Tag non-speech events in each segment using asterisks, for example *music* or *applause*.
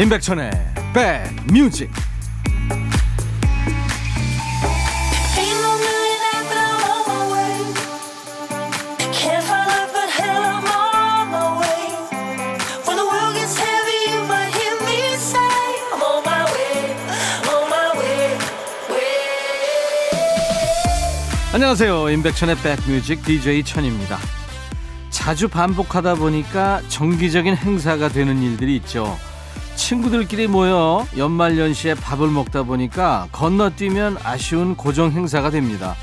임백천의 백뮤직. 안녕하세요 임백천의 백뮤직 DJ 천입니다 자주 반복하다 보니까 정기적인 행사가 되는 일들이 있죠 친구들끼리 모여 연말연시에 밥을 먹다 보니까 건너뛰면 아쉬운 고정 행사가 됩니다.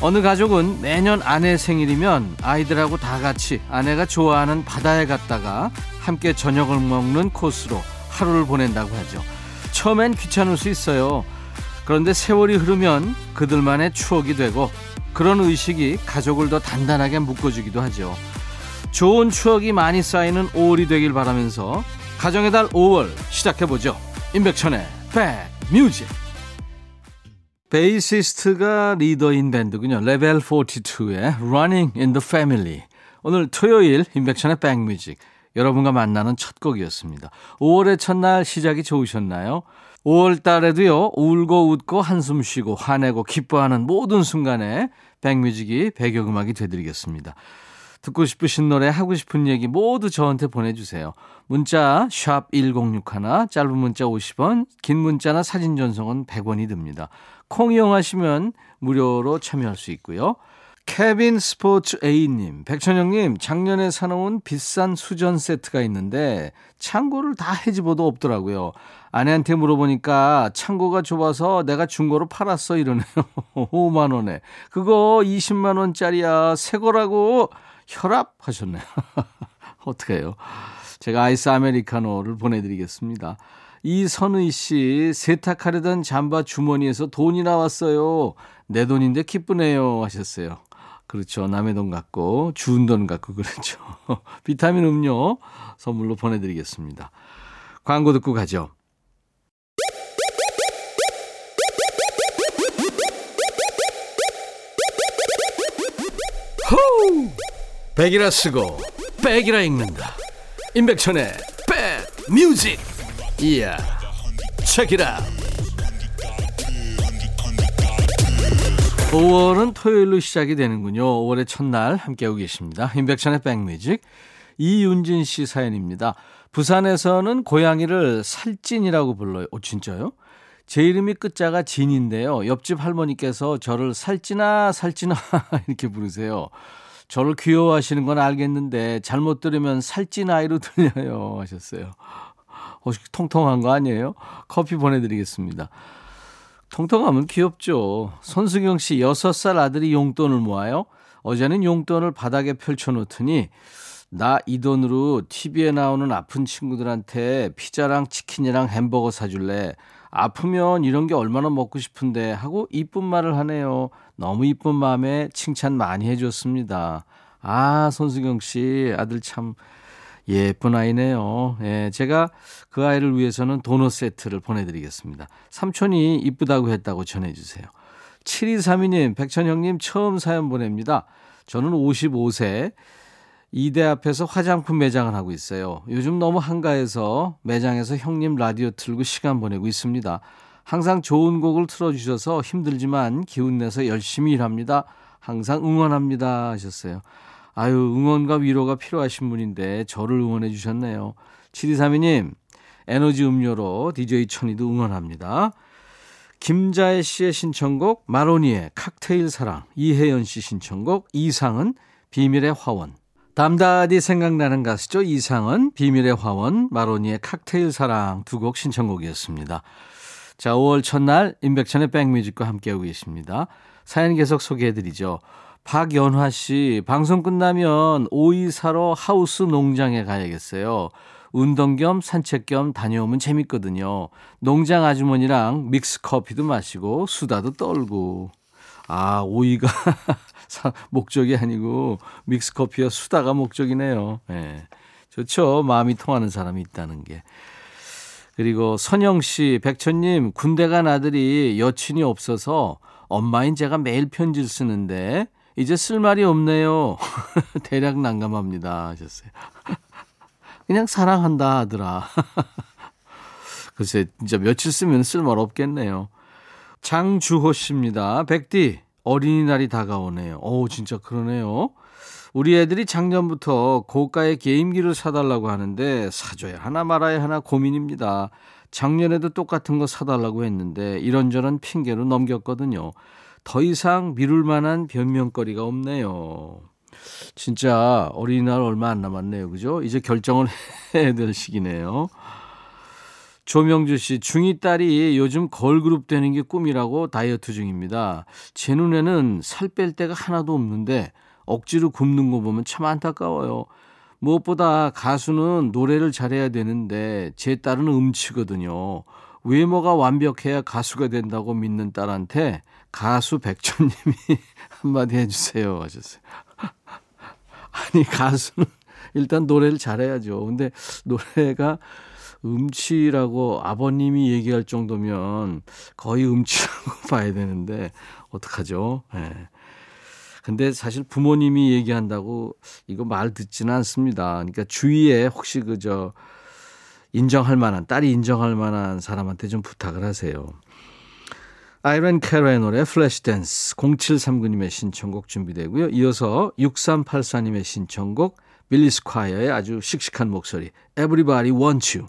어느 가족은 매년 아내 생일이면 아이들하고 다 같이 아내가 좋아하는 바다에 갔다가 함께 저녁을 먹는 코스로 하루를 보낸다고 하죠. 처음엔 귀찮을 수 있어요. 그런데 세월이 흐르면 그들만의 추억이 되고 그런 의식이 가족을 더 단단하게 묶어주기도 하죠. 좋은 추억이 많이 쌓이는 5월이 되길 바라면서 가정의 달 5월 시작해보죠. 임백천의 백뮤직 베이시스트가 리더인 밴드군요. 레벨 42의 Running in the Family 오늘 토요일 임백천의 백뮤직 여러분과 만나는 첫 곡이었습니다. 5월의 첫날 시작이 좋으셨나요? 5월 달에도요, 울고 웃고 한숨 쉬고 화내고 기뻐하는 모든 순간에 백뮤직이 배경음악이 되드리겠습니다. 듣고 싶으신 노래, 하고 싶은 얘기 모두 저한테 보내주세요. 문자, 샵 1061, 짧은 문자 50원, 긴 문자나 사진 전송은 100원이 듭니다. 콩 이용하시면 무료로 참여할 수 있고요. 케빈 스포츠 A님, 백천영님, 작년에 사놓은 비싼 수전 세트가 있는데 창고를 다 해집어도 없더라고요. 아내한테 물어보니까 창고가 좁아서 내가 중고로 팔았어 이러네요. *laughs* 5만 원에. 그거 20만 원짜리야. 새 거라고 혈압 하셨네요. *laughs* 어떡해요. 제가 아이스 아메리카노를 보내드리겠습니다. 이선의 씨, 세탁하려던 잠바 주머니에서 돈이 나왔어요. 내 돈인데 기쁘네요. 하셨어요. 그렇죠. 남의 돈 갖고, 주운 돈 갖고 그렇죠. *laughs* 비타민 음료 선물로 보내드리겠습니다. 광고 듣고 가죠. 백이라 쓰고, 백이라 읽는다. 임백천의 백 뮤직. 이야. 체키라. 5월은 토요일로 시작이 되는군요. 5월의 첫날 함께하고 계십니다. 임백천의 백뮤직. 이윤진 씨 사연입니다. 부산에서는 고양이를 살찐이라고 불러요. 오, 진짜요? 제 이름이 끝자가 진인데요. 옆집 할머니께서 저를 살찐아, 살찐아 *laughs* 이렇게 부르세요. 저를 귀여워하시는 건 알겠는데 잘못 들으면 살찐 아이로 *laughs* 들려요 하셨어요. 혹시 통통한 거 아니에요? 커피 보내드리겠습니다. 통통하면 귀엽죠. 손수경 씨, 6살 아들이 용돈을 모아요. 어제는 용돈을 바닥에 펼쳐놓더니, 나 이 돈으로 TV에 나오는 아픈 친구들한테 피자랑 치킨이랑 햄버거 사줄래? 아프면 이런 게 얼마나 먹고 싶은데 하고 이쁜 말을 하네요. 너무 이쁜 마음에 칭찬 많이 해줬습니다. 아, 손수경 씨, 아들 참 예쁜 아이네요. 예, 제가 그 아이를 위해서는 도넛 세트를 보내드리겠습니다. 삼촌이 이쁘다고 했다고 전해주세요. 7232님, 백천형님 처음 사연 보냅니다. 저는 55세, 이대 앞에서 화장품 매장을 하고 있어요. 요즘 너무 한가해서 매장에서 형님 라디오 틀고 시간 보내고 있습니다. 항상 좋은 곡을 틀어주셔서 힘들지만 기운내서 열심히 일합니다. 항상 응원합니다 하셨어요. 아유, 응원과 위로가 필요하신 분인데 저를 응원해 주셨네요. 7232님, 에너지 음료로 DJ 천이도 응원합니다. 김자혜 씨의 신청곡 마로니의 칵테일 사랑, 이혜연 씨 신청곡 이상은 비밀의 화원. 담다디 생각나는 가수죠. 이상은 비밀의 화원, 마로니의 칵테일 사랑 두 곡 신청곡이었습니다. 자, 5월 첫날 임백천의 백뮤직과 함께하고 계십니다. 사연 계속 소개해드리죠. 박연화 씨, 방송 끝나면 오이 사러 하우스 농장에 가야겠어요. 운동 겸 산책 겸 다녀오면 재밌거든요. 농장 아주머니랑 믹스 커피도 마시고 수다도 떨고. 아, 오이가 *laughs* 목적이 아니고 믹스 커피와 수다가 목적이네요. 예. 네. 좋죠. 마음이 통하는 사람이 있다는 게. 그리고 선영 씨, 백천님, 군대 간 아들이 여친이 없어서 엄마인 제가 매일 편지를 쓰는데 이제 쓸 말이 없네요. *laughs* 대략 난감합니다. 하셨어요. *laughs* 그냥 사랑한다 하더라. *laughs* 글쎄, 진짜 며칠 쓰면 쓸 말 없겠네요. 장주호 씨입니다. 백디, 어린이날이 다가오네요. 오, 진짜 그러네요. 우리 애들이 작년부터 고가의 게임기를 사달라고 하는데 사줘야 하나 말아야 하나 고민입니다. 작년에도 똑같은 거 사달라고 했는데 이런저런 핑계로 넘겼거든요. 더 이상 미룰 만한 변명거리가 없네요. 진짜 어린이날 얼마 안 남았네요. 그죠? 이제 결정을 *laughs* 해야 될 시기네요. 조명주 씨, 중2 딸이 요즘 걸그룹 되는 게 꿈이라고 다이어트 중입니다. 제 눈에는 살 뺄 데가 하나도 없는데 억지로 굶는 거 보면 참 안타까워요. 무엇보다 가수는 노래를 잘해야 되는데 제 딸은 음치거든요. 외모가 완벽해야 가수가 된다고 믿는 딸한테 가수 백천님이 *laughs* 한마디 해주세요 하셨어요. *laughs* 아니 가수는 일단 노래를 잘해야죠. 근데 노래가 음치라고 아버님이 얘기할 정도면 거의 음치라고 *laughs* 봐야 되는데 어떡하죠? 예. 네. 근데 사실 부모님이 얘기한다고 이거 말 듣지는 않습니다. 그러니까 주위에 혹시 그저 인정할 만한 딸이 인정할 만한 사람한테 좀 부탁을 하세요. 아이린 카라의 노래 Flashdance 0739님의 신청곡 준비되고요. 이어서 6384님의 신청곡 빌리 스콰이어의 아주 씩씩한 목소리 Everybody Wants You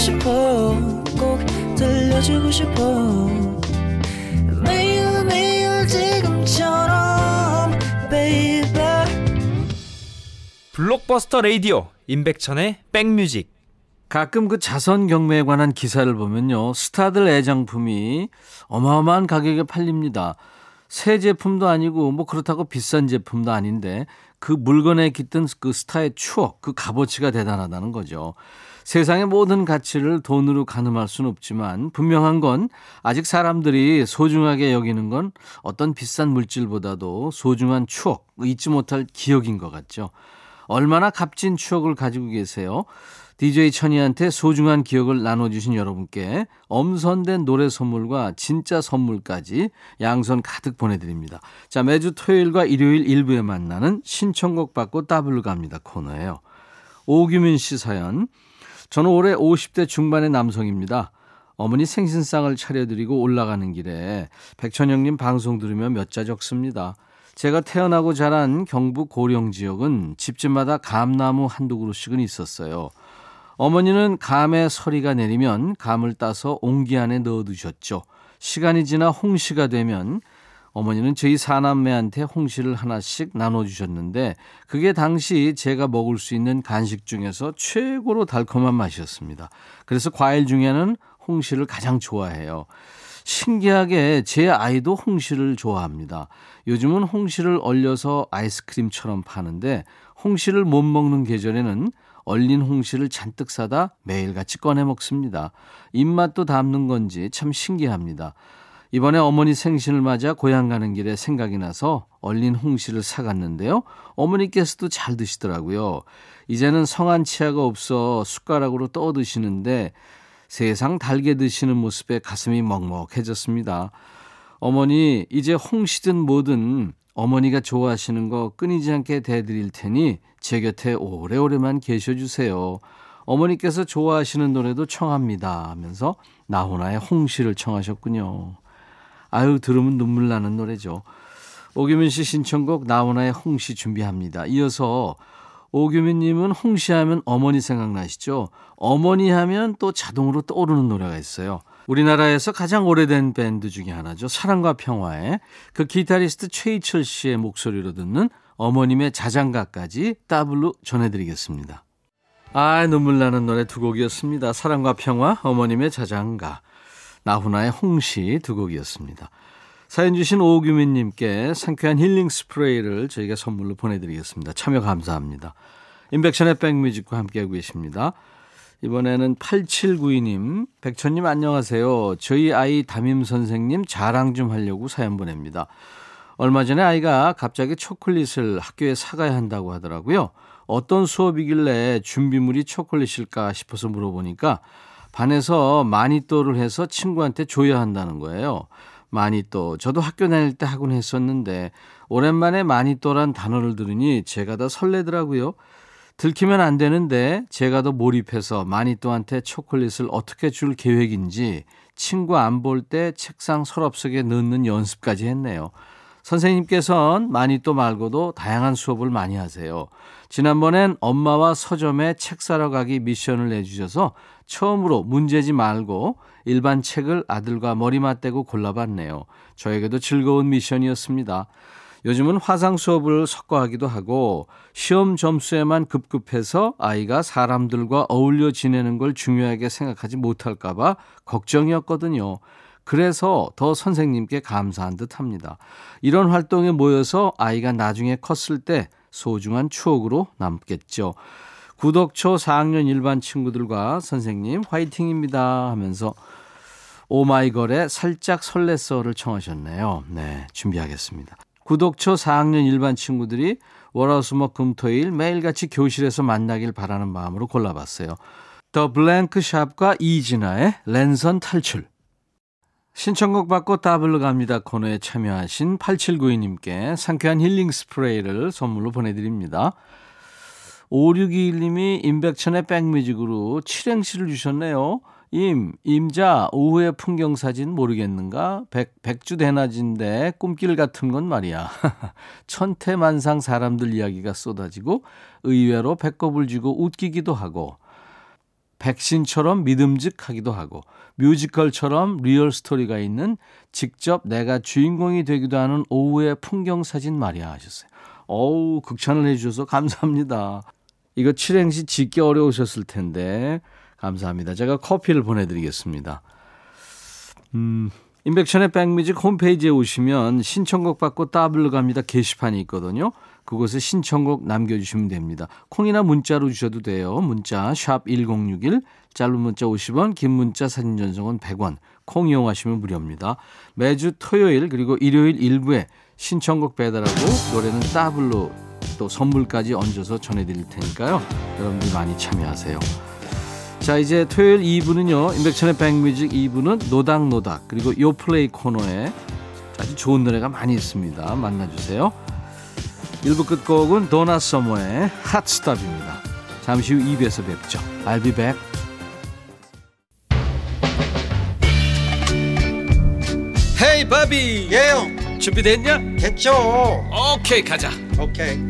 싶어 꼭 들려주고 싶어 매일 매일 지금처럼 baby 블록버스터 레이디오 임백천의 백뮤직 가끔 그 자선 경매에 관한 기사를 보면요. 스타들 애장품이 어마어마한 가격에 팔립니다. 새 제품도 아니고 뭐 그렇다고 비싼 제품도 아닌데 그 물건에 깃든 그 스타의 추억, 그 값어치가 대단하다는 거죠. 세상의 모든 가치를 돈으로 가늠할 수는 없지만 분명한 건 아직 사람들이 소중하게 여기는 건 어떤 비싼 물질보다도 소중한 추억, 잊지 못할 기억인 것 같죠. 얼마나 값진 추억을 가지고 계세요? DJ 천이한테 소중한 기억을 나눠주신 여러분께 엄선된 노래 선물과 진짜 선물까지 양손 가득 보내드립니다. 자, 매주 토요일과 일요일 일부에 만나는 신청곡 받고 따블로 갑니다 코너예요. 오규민 씨 사연. 저는 올해 50대 중반의 남성입니다. 어머니 생신상을 차려드리고 올라가는 길에 백천영님 방송 들으며 몇 자 적습니다. 제가 태어나고 자란 경북 고령 지역은 집집마다 감나무 한두 그루씩은 있었어요. 어머니는 감에 서리가 내리면 감을 따서 옹기 안에 넣어두셨죠. 시간이 지나 홍시가 되면 어머니는 저희 사남매한테 홍시를 하나씩 나눠주셨는데 그게 당시 제가 먹을 수 있는 간식 중에서 최고로 달콤한 맛이었습니다. 그래서 과일 중에는 홍시를 가장 좋아해요. 신기하게 제 아이도 홍시를 좋아합니다. 요즘은 홍시를 얼려서 아이스크림처럼 파는데 홍시를 못 먹는 계절에는 얼린 홍시를 잔뜩 사다 매일같이 꺼내 먹습니다. 입맛도 담는 건지 참 신기합니다. 이번에 어머니 생신을 맞아 고향 가는 길에 생각이 나서 얼린 홍시를 사갔는데요. 어머니께서도 잘 드시더라고요. 이제는 성한 치아가 없어 숟가락으로 떠 드시는데 세상 달게 드시는 모습에 가슴이 먹먹해졌습니다. 어머니, 이제 홍시든 뭐든 어머니가 좋아하시는 거 끊이지 않게 대드릴 테니 제 곁에 오래오래만 계셔 주세요. 어머니께서 좋아하시는 노래도 청합니다 하면서 나훈아의 홍시를 청하셨군요. 아유, 들으면 눈물 나는 노래죠. 오규민 씨 신청곡 나훈아의 홍시 준비합니다. 이어서 오규민님은 홍시 하면 어머니 생각나시죠? 어머니 하면 또 자동으로 떠오르는 노래가 있어요. 우리나라에서 가장 오래된 밴드 중에 하나죠. 사랑과 평화의 그 기타리스트 최희철 씨의 목소리로 듣는 어머님의 자장가까지 따블로 전해드리겠습니다. 아, 눈물 나는 노래 두 곡이었습니다. 사랑과 평화, 어머님의 자장가, 나훈아의 홍시 두 곡이었습니다. 사연 주신 오규민님께 상쾌한 힐링 스프레이를 저희가 선물로 보내드리겠습니다. 참여 감사합니다. 인백션의 백뮤직과 함께하고 계십니다. 이번에는 8792님, 백천님 안녕하세요. 저희 아이 담임 선생님 자랑 좀 하려고 사연 보냅니다. 얼마 전에 아이가 갑자기 초콜릿을 학교에 사가야 한다고 하더라고요. 어떤 수업이길래 준비물이 초콜릿일까 싶어서 물어보니까 반에서 마니또를 해서 친구한테 줘야 한다는 거예요. 마니또. 저도 학교 다닐 때 하곤 했었는데 오랜만에 마니또란 단어를 들으니 제가 더 설레더라고요. 들키면 안 되는데 제가 더 몰입해서 마니또한테 초콜릿을 어떻게 줄 계획인지 친구 안 볼 때 책상 서랍 속에 넣는 연습까지 했네요. 선생님께서는 마니또 말고도 다양한 수업을 많이 하세요. 지난번엔 엄마와 서점에 책 사러 가기 미션을 내주셔서 처음으로 문제지 말고 일반 책을 아들과 머리 맞대고 골라봤네요. 저에게도 즐거운 미션이었습니다. 요즘은 화상 수업을 섞어 하기도 하고 시험 점수에만 급급해서 아이가 사람들과 어울려 지내는 걸 중요하게 생각하지 못할까봐 걱정이었거든요. 그래서 더 선생님께 감사한 듯 합니다. 이런 활동에 모여서 아이가 나중에 컸을 때 소중한 추억으로 남겠죠. 구독초 4학년 일반 친구들과 선생님 화이팅입니다 하면서 오마이걸의 살짝 설렜어를 청하셨네요. 네, 준비하겠습니다. 구독초 4학년 일반 친구들이 월화수목 금토일 매일같이 교실에서 만나길 바라는 마음으로 골라봤어요. 더 블랭크 샵과 이진아의 랜선 탈출. 신청곡 받고 따블로 갑니다 코너에 참여하신 8792님께 상쾌한 힐링 스프레이를 선물로 보내드립니다. 5621님이 임백천의 백뮤직으로 7행시를 주셨네요. 임, 임자, 오후의 풍경 사진 모르겠는가? 백, 백주 대낮인데 꿈길 같은 건 말이야. *laughs* 천태만상 사람들 이야기가 쏟아지고 의외로 배꼽을 쥐고 웃기기도 하고 백신처럼 믿음직하기도 하고 뮤지컬처럼 리얼 스토리가 있는 직접 내가 주인공이 되기도 하는 오후의 풍경 사진 말이야 하셨어요. 어우, 극찬을 해주셔서 감사합니다. 이거 칠행시 짓기 어려우셨을 텐데 감사합니다. 제가 커피를 보내드리겠습니다. 음, 임백천의 백뮤직 홈페이지에 오시면 신청곡 받고 따블로 갑니다. 게시판이 있거든요. 그곳에 신청곡 남겨주시면 됩니다. 콩이나 문자로 주셔도 돼요. 문자 샵 1061, 짧은 문자 50원, 긴 문자 사진 전송은 100원, 콩 이용하시면 무료입니다. 매주 토요일 그리고 일요일 일부에 신청곡 배달하고 노래는 따블로 또 선물까지 얹어서 전해드릴 테니까요. 여러분들 많이 참여하세요. 자 이제 토요일 2부는요 인백천의 백뮤직 2부는 노닥노닥 그리고 요플레이 코너에 아주 좋은 노래가 많이 있습니다. 만나주세요. 1부 끝곡은 도나 서머의 핫스탑입니다. 잠시 후 2부에서 뵙죠. I'll be back. 헤이 바비 예영 준비됐냐? 됐죠. 오케이 가자. 오케이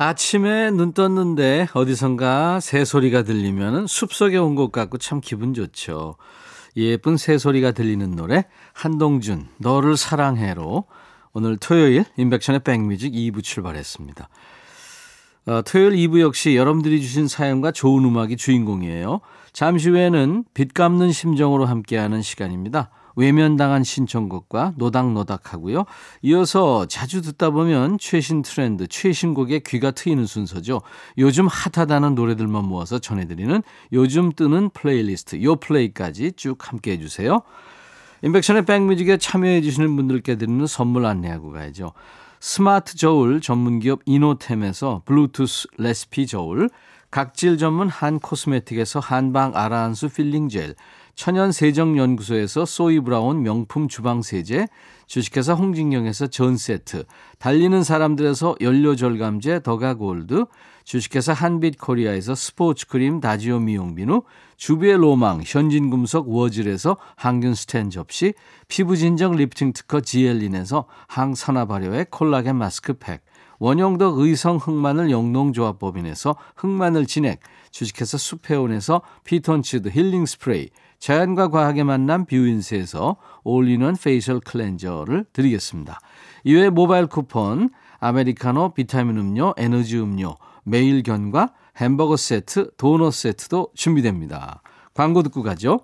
아침에 눈 떴는데 어디선가 새소리가 들리면 숲속에 온 것 같고 참 기분 좋죠. 예쁜 새소리가 들리는 노래 한동준 너를 사랑해로 오늘 토요일 인백션의 백뮤직 2부 출발했습니다. 어, 토요일 2부 역시 여러분들이 주신 사연과 좋은 음악이 주인공이에요. 잠시 후에는 빚 갚는 심정으로 함께하는 시간입니다. 외면당한 신청곡과 노닥노닥하고요. 이어서 자주 듣다 보면 최신 트렌드, 최신곡에 귀가 트이는 순서죠. 요즘 핫하다는 노래들만 모아서 전해드리는 요즘 뜨는 플레이리스트, 요 플레이까지 쭉 함께 해주세요. 임백천의 백뮤직에 참여해 주시는 분들께 드리는 선물 안내하고 가야죠. 스마트 저울 전문기업 이노템에서 블루투스 레시피 저울, 각질 전문 한 코스메틱에서 한방 아라한수 필링 젤, 천연세정연구소에서 소이브라운 명품 주방세제, 주식회사 홍진경에서 전세트, 달리는 사람들에서 연료절감제 더가골드, 주식회사 한빛코리아에서 스포츠크림 다지오 미용비누, 주비의 로망 현진금속 워즐에서 항균스텐 접시, 피부진정 리프팅 특허 지엘린에서 항산화 발효의 콜라겐 마스크팩, 원형덕 의성 흑마늘 영농조합법인에서 흑마늘 진액, 주식회사 수페온에서 피톤치드 힐링 스프레이, 자연과 과학의 만남 뷰인스에서 올리는 facial cleanser를 드리겠습니다. 이외에 모바일 쿠폰, 아메리카노, 비타민 음료, 에너지 음료, 매일견과 햄버거 세트, 도넛 세트도 준비됩니다. 광고 듣고 가죠.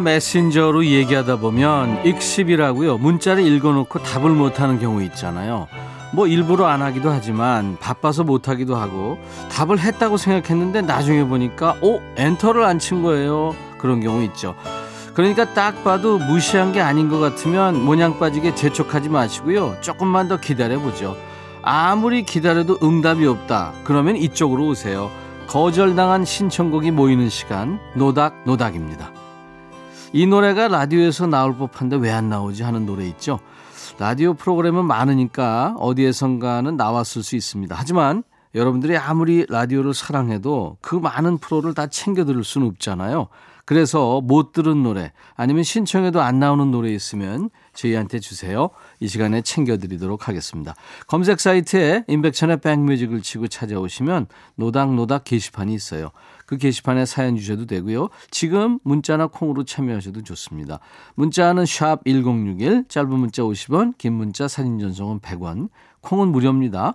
메신저로 얘기하다 보면 익십이라고요. 문자를 읽어놓고 답을 못하는 경우 있잖아요. 뭐 일부러 안 하기도 하지만 바빠서 못 하기도 하고 답을 했다고 생각했는데 나중에 보니까 오 엔터를 안 친 거예요. 그런 경우 있죠. 그러니까 딱 봐도 무시한 게 아닌 것 같으면 모냥 빠지게 재촉하지 마시고요. 조금만 더 기다려보죠. 아무리 기다려도 응답이 없다. 그러면 이쪽으로 오세요. 거절당한 신청곡이 모이는 시간 노닥 노닥입니다. 이 노래가 라디오에서 나올 법한데 왜 안 나오지 하는 노래 있죠. 라디오 프로그램은 많으니까 어디에선가는 나왔을 수 있습니다. 하지만 여러분들이 아무리 라디오를 사랑해도 그 많은 프로를 다 챙겨 들을 수는 없잖아요. 그래서 못 들은 노래 아니면 신청해도 안 나오는 노래 있으면 저희한테 주세요. 이 시간에 챙겨드리도록 하겠습니다. 검색 사이트에 인백천의 백뮤직을 치고 찾아오시면 노닥노닥 게시판이 있어요. 그 게시판에 사연 주셔도 되고요. 지금 문자나 콩으로 참여하셔도 좋습니다. 문자는 샵 1061, 짧은 문자 50원, 긴 문자 사진 전송은 100원, 콩은 무료입니다.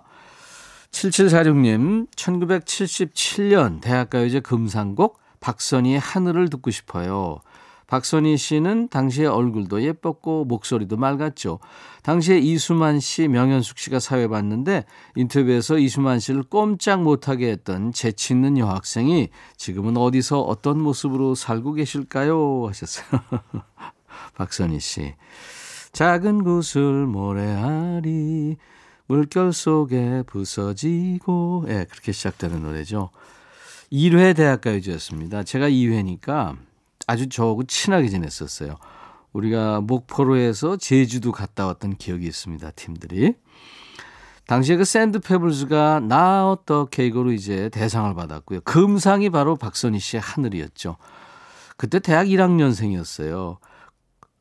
7746님, 1977년 대학가요제 금상곡 박선희의 하늘을 듣고 싶어요. 박선희 씨는 당시의 얼굴도 예뻤고 목소리도 맑았죠. 당시에 이수만 씨, 명현숙 씨가 사회 봤는데 인터뷰에서 이수만 씨를 꼼짝 못하게 했던 재치 있는 여학생이 지금은 어디서 어떤 모습으로 살고 계실까요? 하셨어요. *laughs* 박선희 씨. 작은 구슬 모래알이 물결 속에 부서지고 예, 네, 그렇게 시작되는 노래죠. 1회 대학가요제였습니다. 제가 2회니까 아주 저하고 친하게 지냈었어요. 우리가 목포로 해서 제주도 갔다 왔던 기억이 있습니다. 팀들이. 당시에 그 샌드 페블즈가 나 어떻게 이거로 이제 대상을 받았고요. 금상이 바로 박선희 씨의 하늘이었죠. 그때 대학 1학년생이었어요.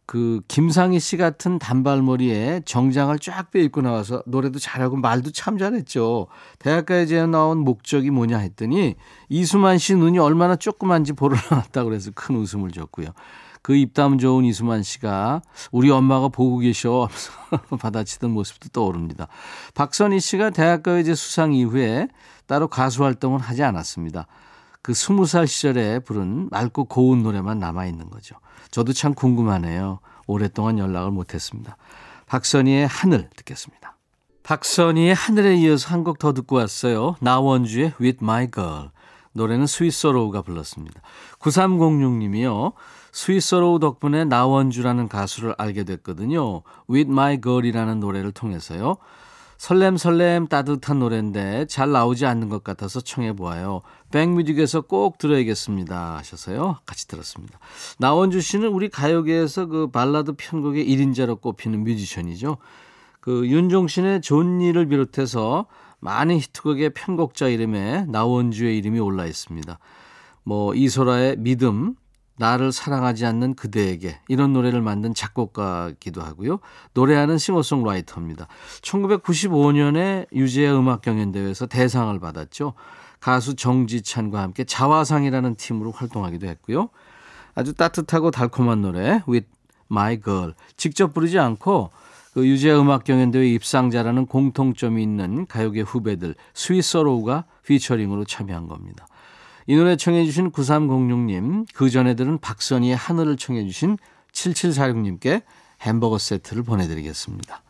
그 김상희 씨 같은 단발머리에 정장을 쫙 빼입고 나와서 노래도 잘하고 말도 참 잘했죠. 대학가요제에 나온 목적이 뭐냐 했더니 이수만 씨 눈이 얼마나 조그만지 보러 나왔다고 그래서 큰 웃음을 줬고요. 그 입담 좋은 이수만 씨가 우리 엄마가 보고 계셔 하면서 *laughs* 받아치던 모습도 떠오릅니다. 박선희 씨가 대학가요제 수상 이후에 따로 가수 활동을 하지 않았습니다. 그 스무 살 시절에 부른 맑고 고운 노래만 남아있는 거죠. 저도 참 궁금하네요. 오랫동안 연락을 못했습니다. 박선희의 하늘 듣겠습니다. 박선희의 하늘에 이어서 한 곡 더 듣고 왔어요. 나원주의 With My Girl. 노래는 스위스로우가 불렀습니다. 9306님이요. 스위스로우 덕분에 나원주라는 가수를 알게 됐거든요. With My Girl이라는 노래를 통해서요. 설렘설렘 따뜻한 노래인데 잘 나오지 않는 것 같아서 청해보아요. 백뮤직에서 꼭 들어야겠습니다 하셔서요. 같이 들었습니다. 나원주 씨는 우리 가요계에서 그 발라드 편곡의 1인자로 꼽히는 뮤지션이죠. 그 윤종신의 존니를 비롯해서 많은 히트곡의 편곡자 이름에 나원주의 이름이 올라 있습니다. 뭐 이소라의 믿음, 나를 사랑하지 않는 그대에게 이런 노래를 만든 작곡가기도 하고요. 노래하는 싱어송라이터입니다. 1995년에 유재하 음악 경연 대회에서 대상을 받았죠. 가수 정지찬과 함께 자화상이라는 팀으로 활동하기도 했고요. 아주 따뜻하고 달콤한 노래 With My Girl 직접 부르지 않고 그 유재하 음악 경연 대회 입상자라는 공통점이 있는 가요계 후배들 스위스로우가 피처링으로 참여한 겁니다. 이 노래 청해 주신 9306님, 그 전에 들은 박선희의 하늘을 청해 주신 7746님께 햄버거 세트를 보내드리겠습니다.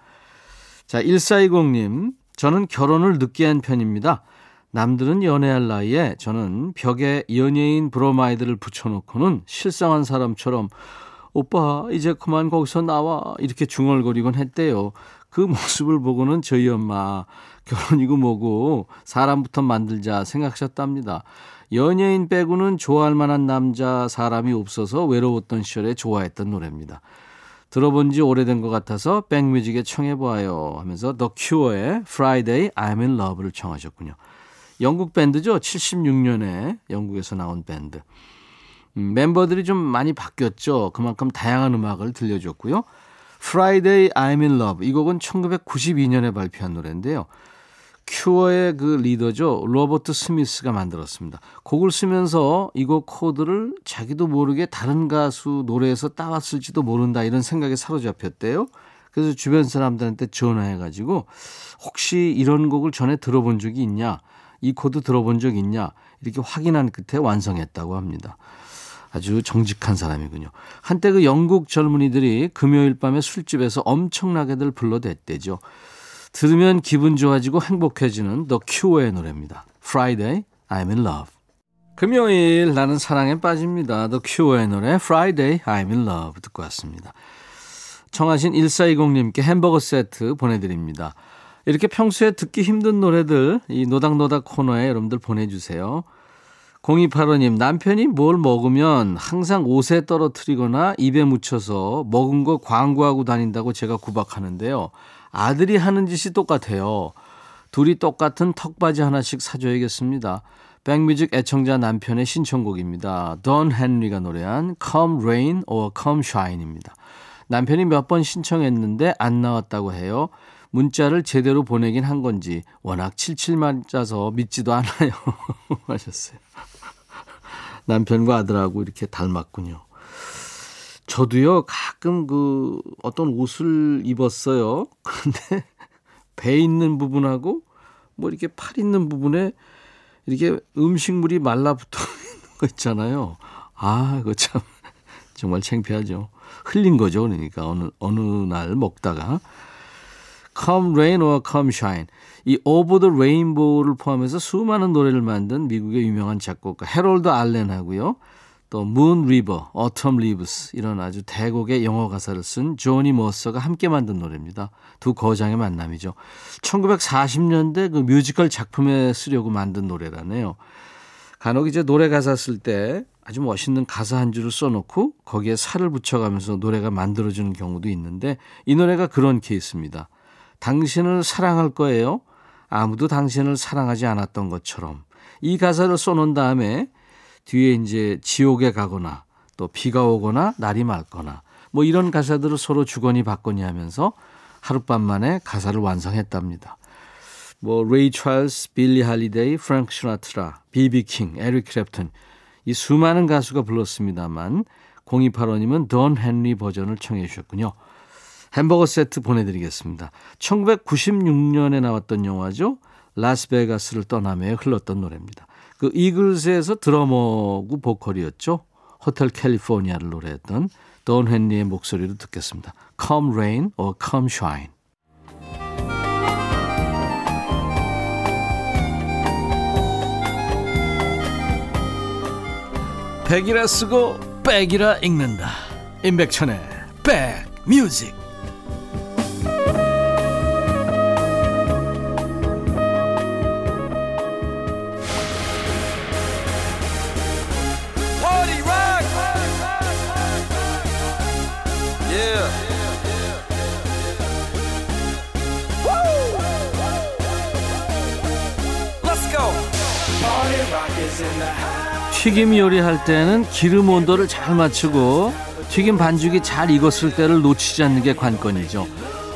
자, 1420님, 저는 결혼을 늦게 한 편입니다. 남들은 연애할 나이에 저는 벽에 연예인 브로마이드를 붙여놓고는 실성한 사람처럼 오빠 이제 그만 거기서 나와 이렇게 중얼거리곤 했대요. 그 모습을 보고는 저희 엄마 결혼이고 뭐고 사람부터 만들자 생각하셨답니다. 연예인 빼고는 좋아할 만한 남자 사람이 없어서 외로웠던 시절에 좋아했던 노래입니다. 들어본 지 오래된 것 같아서 백뮤직에 청해보아요 하면서 The Cure의 Friday I'm in Love를 청하셨군요. 영국 밴드죠. 76년에 영국에서 나온 밴드. 음, 멤버들이 좀 많이 바뀌었죠. 그만큼 다양한 음악을 들려줬고요. Friday I'm in Love 이 곡은 1992년에 발표한 노래인데요. 큐어의 그 리더죠. 로버트 스미스가 만들었습니다. 곡을 쓰면서 이 곡 코드를 자기도 모르게 다른 가수 노래에서 따왔을지도 모른다 이런 생각에 사로잡혔대요. 그래서 주변 사람들한테 전화해가지고 혹시 이런 곡을 전에 들어본 적이 있냐? 이 코드 들어본 적 있냐? 이렇게 확인한 끝에 완성했다고 합니다. 아주 정직한 사람이군요. 한때 그 영국 젊은이들이 금요일 밤에 술집에서 엄청나게들 불러댔대죠. 들으면 기분 좋아지고 행복해지는 The Cure의 노래입니다. Friday, I'm in love. 금요일 나는 사랑에 빠집니다. The Cure의 노래 Friday, I'm in love 듣고 왔습니다. 청하신 1420님께 햄버거 세트 보내드립니다. 이렇게 평소에 듣기 힘든 노래들 이 노닥노닥 코너에 여러분들 보내주세요. 0285님 남편이 뭘 먹으면 항상 옷에 떨어뜨리거나 입에 묻혀서 먹은 거 광고하고 다닌다고 제가 구박하는데요. 아들이 하는 짓이 똑같아요. 둘이 똑같은 턱바지 하나씩 사줘야겠습니다. 백뮤직 애청자 남편의 신청곡입니다. 던 헨리가 노래한 Come Rain or Come Shine입니다. 남편이 몇 번 신청했는데 안 나왔다고 해요. 문자를 제대로 보내긴 한 건지 워낙 칠칠 맞아서 믿지도 않아요. *laughs* 하셨어요. 남편과 아들하고 이렇게 닮았군요. 저도요, 가끔 그 어떤 옷을 입었어요. *laughs* 근데 배 있는 부분하고 뭐 이렇게 팔 있는 부분에 이렇게 음식물이 말라붙어 *laughs* 있는 거 있잖아요. 아, 그거 참 정말 창피하죠. 흘린 거죠. 그러니까 어느 어느 날 먹다가 Come Rain or Come Shine 이 Over the Rainbow를 포함해서 수많은 노래를 만든 미국의 유명한 작곡가 해롤드 알렌하고요. 또 Moon River, Autumn Leaves 이런 아주 대곡의 영어 가사를 쓴 조니 머서가 함께 만든 노래입니다. 두 거장의 만남이죠. 1940년대 그 뮤지컬 작품에 쓰려고 만든 노래라네요. 간혹 이제 노래 가사 쓸 때 아주 멋있는 가사 한 줄을 써놓고 거기에 살을 붙여가면서 노래가 만들어지는 경우도 있는데 이 노래가 그런 케이스입니다. 당신을 사랑할 거예요. 아무도 당신을 사랑하지 않았던 것처럼 이 가사를 써놓은 다음에 뒤에 이제 지옥에 가거나 또 비가 오거나 날이 맑거나 뭐 이런 가사들을 서로 주거니 받거니 하면서 하룻밤 만에 가사를 완성했답니다. 뭐 레이 찰스, 빌리 할리데이, 프랭크 시나트라, 비비 킹, 에릭 크랩튼 이 수많은 가수가 불렀습니다만 0285님은 돈 헨리 버전을 청해 주셨군요. 햄버거 세트 보내드리겠습니다. 1996년에 나왔던 영화죠. 라스베가스를 떠나며 흘렀던 노래입니다. 그 이글스에서 드러머고 보컬이었죠. 호텔 캘리포니아를 노래했던 돈 헨리의 목소리로 듣겠습니다. Come Rain or Come Shine. 백이라 쓰고 백이라 읽는다. 임백천의 백뮤직. 튀김 요리할 때는 기름 온도를 잘 맞추고 튀김 반죽이 잘 익었을 때를 놓치지 않는 게 관건이죠.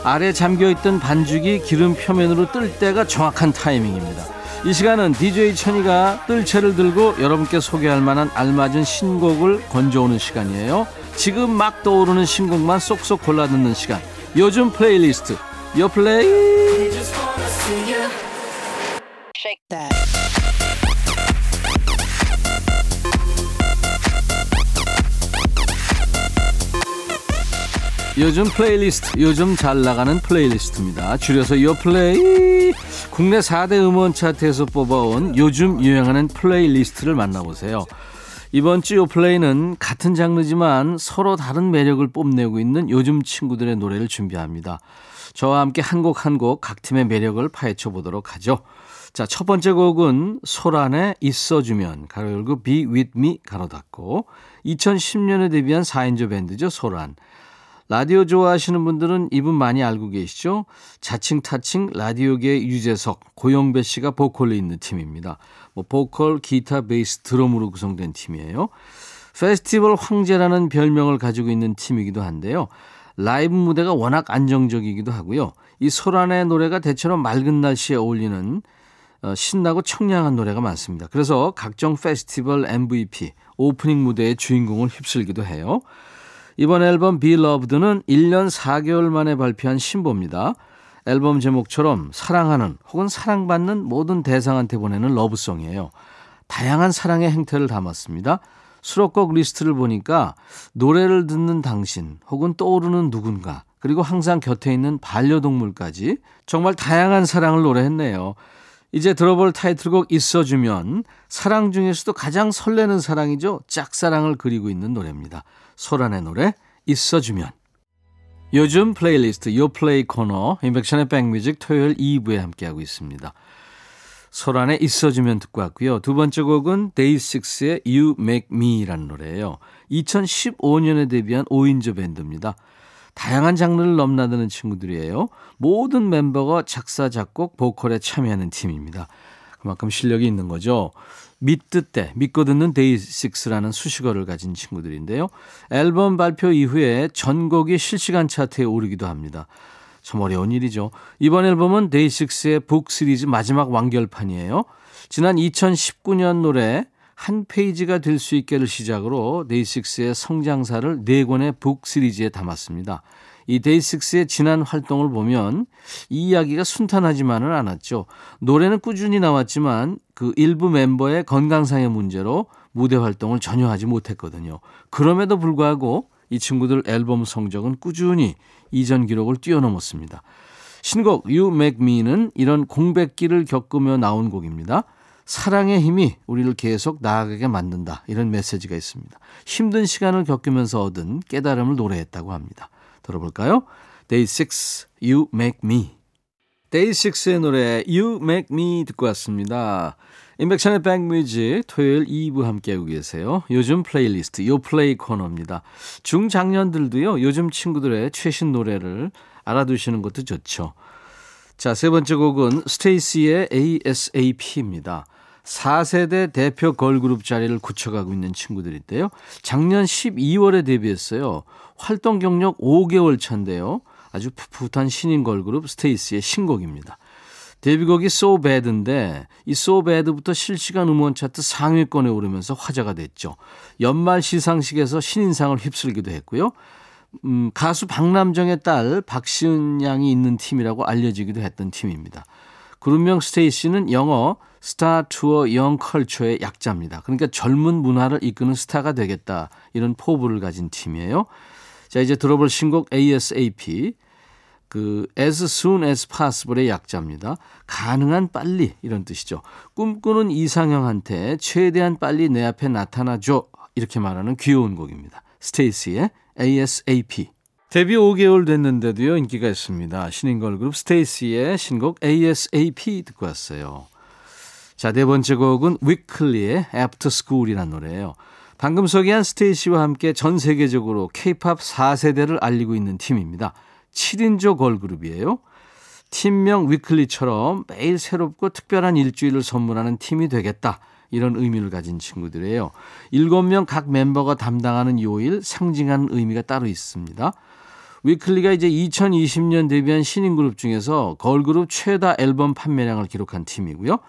아래 잠겨있던 반죽이 기름 표면으로 뜰 때가 정확한 타이밍입니다. 이 시간은 DJ 천이가 뜰채를 들고 여러분께 소개할 만한 알맞은 신곡을 건져오는 시간이에요. 지금 막 떠오르는 신곡만 쏙쏙 골라 듣는 시간. 요즘 플레이리스트. 요 플레이. 요즘 플레이리스트, 요즘 잘 나가는 playlist입니다. 줄여서 요 플레이. 국내 4대 음원 차트에서 뽑아온 요즘 유행하는 playlist를 만나보세요. 이번 주 요플레이는 같은 장르지만 서로 다른 매력을 뽐내고 있는 요즘 친구들의 노래를 준비합니다. 저와 함께 한 곡 한 곡 각 팀의 매력을 파헤쳐 보도록 하죠. 자, 첫 번째 곡은 소란의 있어주면 가로 열고 Be With Me 가로 닫고 2010년에 데뷔한 4인조 밴드죠, 소란. 라디오 좋아하시는 분들은 이분 많이 알고 계시죠? 자칭 타칭 라디오계 유재석, 고영배 씨가 보컬로 있는 팀입니다. 뭐 보컬, 기타, 베이스, 드럼으로 구성된 팀이에요. 페스티벌 황제라는 별명을 가지고 있는 팀이기도 한데요. 라이브 무대가 워낙 안정적이기도 하고요. 이 소란의 노래가 대체로 맑은 날씨에 어울리는 어, 신나고 청량한 노래가 많습니다. 그래서 각종 페스티벌 MVP, 오프닝 무대의 주인공을 휩쓸기도 해요. 이번 앨범 Be Loved는 1년 4개월 만에 발표한 신보입니다. 앨범 제목처럼 사랑하는 혹은 사랑받는 모든 대상한테 보내는 러브송이에요. 다양한 사랑의 형태를 담았습니다. 수록곡 리스트를 보니까 노래를 듣는 당신 혹은 떠오르는 누군가 그리고 항상 곁에 있는 반려동물까지 정말 다양한 사랑을 노래했네요. 이제 들어볼 타이틀곡 있어주면 사랑 중에서도 가장 설레는 사랑이죠. 짝사랑을 그리고 있는 노래입니다. 소란의 노래 있어주면 요즘 플레이리스트 요플레이 코너 임백천의 백뮤직 토요일 2부에 함께하고 있습니다. 소란의 있어주면 듣고 왔고요. 두 번째 곡은 데이식스의 You Make Me라는 노래예요. 2015년에 데뷔한 5인조 밴드입니다. 다양한 장르를 넘나드는 친구들이에요. 모든 멤버가 작사, 작곡, 보컬에 참여하는 팀입니다. 그만큼 실력이 있는 거죠. 믿듣데, 믿고 듣는 데이식스라는 수식어를 가진 친구들인데요. 앨범 발표 이후에 전곡이 실시간 차트에 오르기도 합니다. 참 어려운 일이죠. 이번 앨범은 데이식스의 북 시리즈 마지막 완결판이에요. 지난 2019년 노래 한 페이지가 될 수 있게를 시작으로 데이식스의 성장사를 네 권의 북 시리즈에 담았습니다. 이 데이식스의 지난 활동을 보면 이 이야기가 순탄하지만은 않았죠. 노래는 꾸준히 나왔지만 그 일부 멤버의 건강상의 문제로 무대 활동을 전혀 하지 못했거든요. 그럼에도 불구하고 이 친구들 앨범 성적은 꾸준히 이전 기록을 뛰어넘었습니다. 신곡 You Make Me는 이런 공백기를 겪으며 나온 곡입니다. 사랑의 힘이 우리를 계속 나아가게 만든다. 이런 메시지가 있습니다. 힘든 시간을 겪으면서 얻은 깨달음을 노래했다고 합니다. 들어볼까요? Day 6, You Make Me. Day 6의 노래 You Make Me 듣고 왔습니다. 임백천의 백뮤직 토요일 2부 함께하고 계세요. 요즘 플레이리스트 요플레이 코너입니다. 중장년들도요. 요즘 친구들의 최신 노래를 알아두시는 것도 좋죠. 자, 세 번째 곡은 스테이시의 ASAP입니다. 4세대 대표 걸그룹 자리를 굳혀가고 있는 친구들인데요. 작년 12월에 데뷔했어요. 활동 경력 5개월 차인데요. 아주 풋풋한 신인 걸그룹 스테이시의 신곡입니다. 데뷔곡이 So Bad인데 이 So Bad부터 실시간 음원 차트 상위권에 오르면서 화제가 됐죠. 연말 시상식에서 신인상을 휩쓸기도 했고요. 음, 가수 박남정의 딸 박시은 양이 있는 팀이라고 알려지기도 했던 팀입니다. 그룹명 스테이시는 영어 스타 투어 영 컬처의 약자입니다. 그러니까 젊은 문화를 이끄는 스타가 되겠다 이런 포부를 가진 팀이에요. 자 이제 들어볼 신곡 ASAP 그 as soon as possible의 약자입니다. 가능한 빨리 이런 뜻이죠. 꿈꾸는 이상형한테 최대한 빨리 내 앞에 나타나 줘 이렇게 말하는 귀여운 곡입니다. 스테이시의 ASAP. 데뷔 5개월 됐는데도요 인기가 있습니다. 신인 걸 그룹 스테이시의 신곡 ASAP 듣고 왔어요. 자, 네 번째 곡은 위클리의 After School이라는 노래예요. 방금 소개한 스테이시와 함께 전 세계적으로 K-팝 4세대를 알리고 있는 팀입니다. 7인조 걸그룹이에요. 팀명 위클리처럼 매일 새롭고 특별한 일주일을 선물하는 팀이 되겠다. 이런 의미를 가진 친구들이에요. 7명 각 멤버가 담당하는 요일 상징하는 의미가 따로 있습니다. 위클리가 이제 2020년 데뷔한 신인 그룹 중에서 걸그룹 최다 앨범 판매량을 기록한 팀이고요.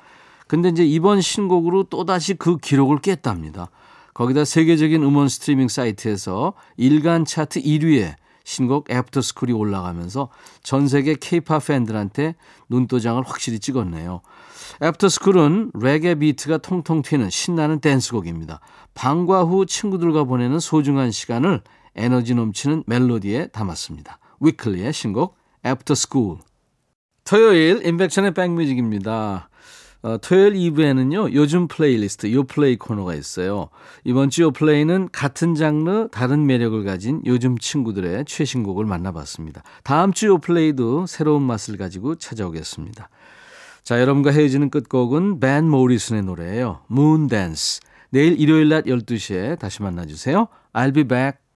근데 이제 이번 신곡으로 또다시 그 기록을 깼답니다. 거기다 세계적인 음원 스트리밍 사이트에서 일간 차트 1위에 신곡 After School이 올라가면서 전 세계 케이팝 팬들한테 눈도장을 확실히 찍었네요. After School은 레게 비트가 통통 튀는 신나는 댄스곡입니다. 방과 후 친구들과 보내는 소중한 시간을 에너지 넘치는 멜로디에 담았습니다. 위클리의 신곡 After School 토요일 임백천의 백뮤직입니다. 어, 토요일 2부에는요, 요즘 플레이리스트, 요플레이 코너가 있어요. 이번 주 요플레이는 같은 장르, 다른 매력을 가진 요즘 친구들의 최신곡을 만나봤습니다. 다음 주 요플레이도 새로운 맛을 가지고 찾아오겠습니다. 자, 여러분과 헤어지는 끝곡은 밴 모리슨의 노래예요. Moondance. 내일 일요일 낮 12시에 다시 만나주세요. I'll be back.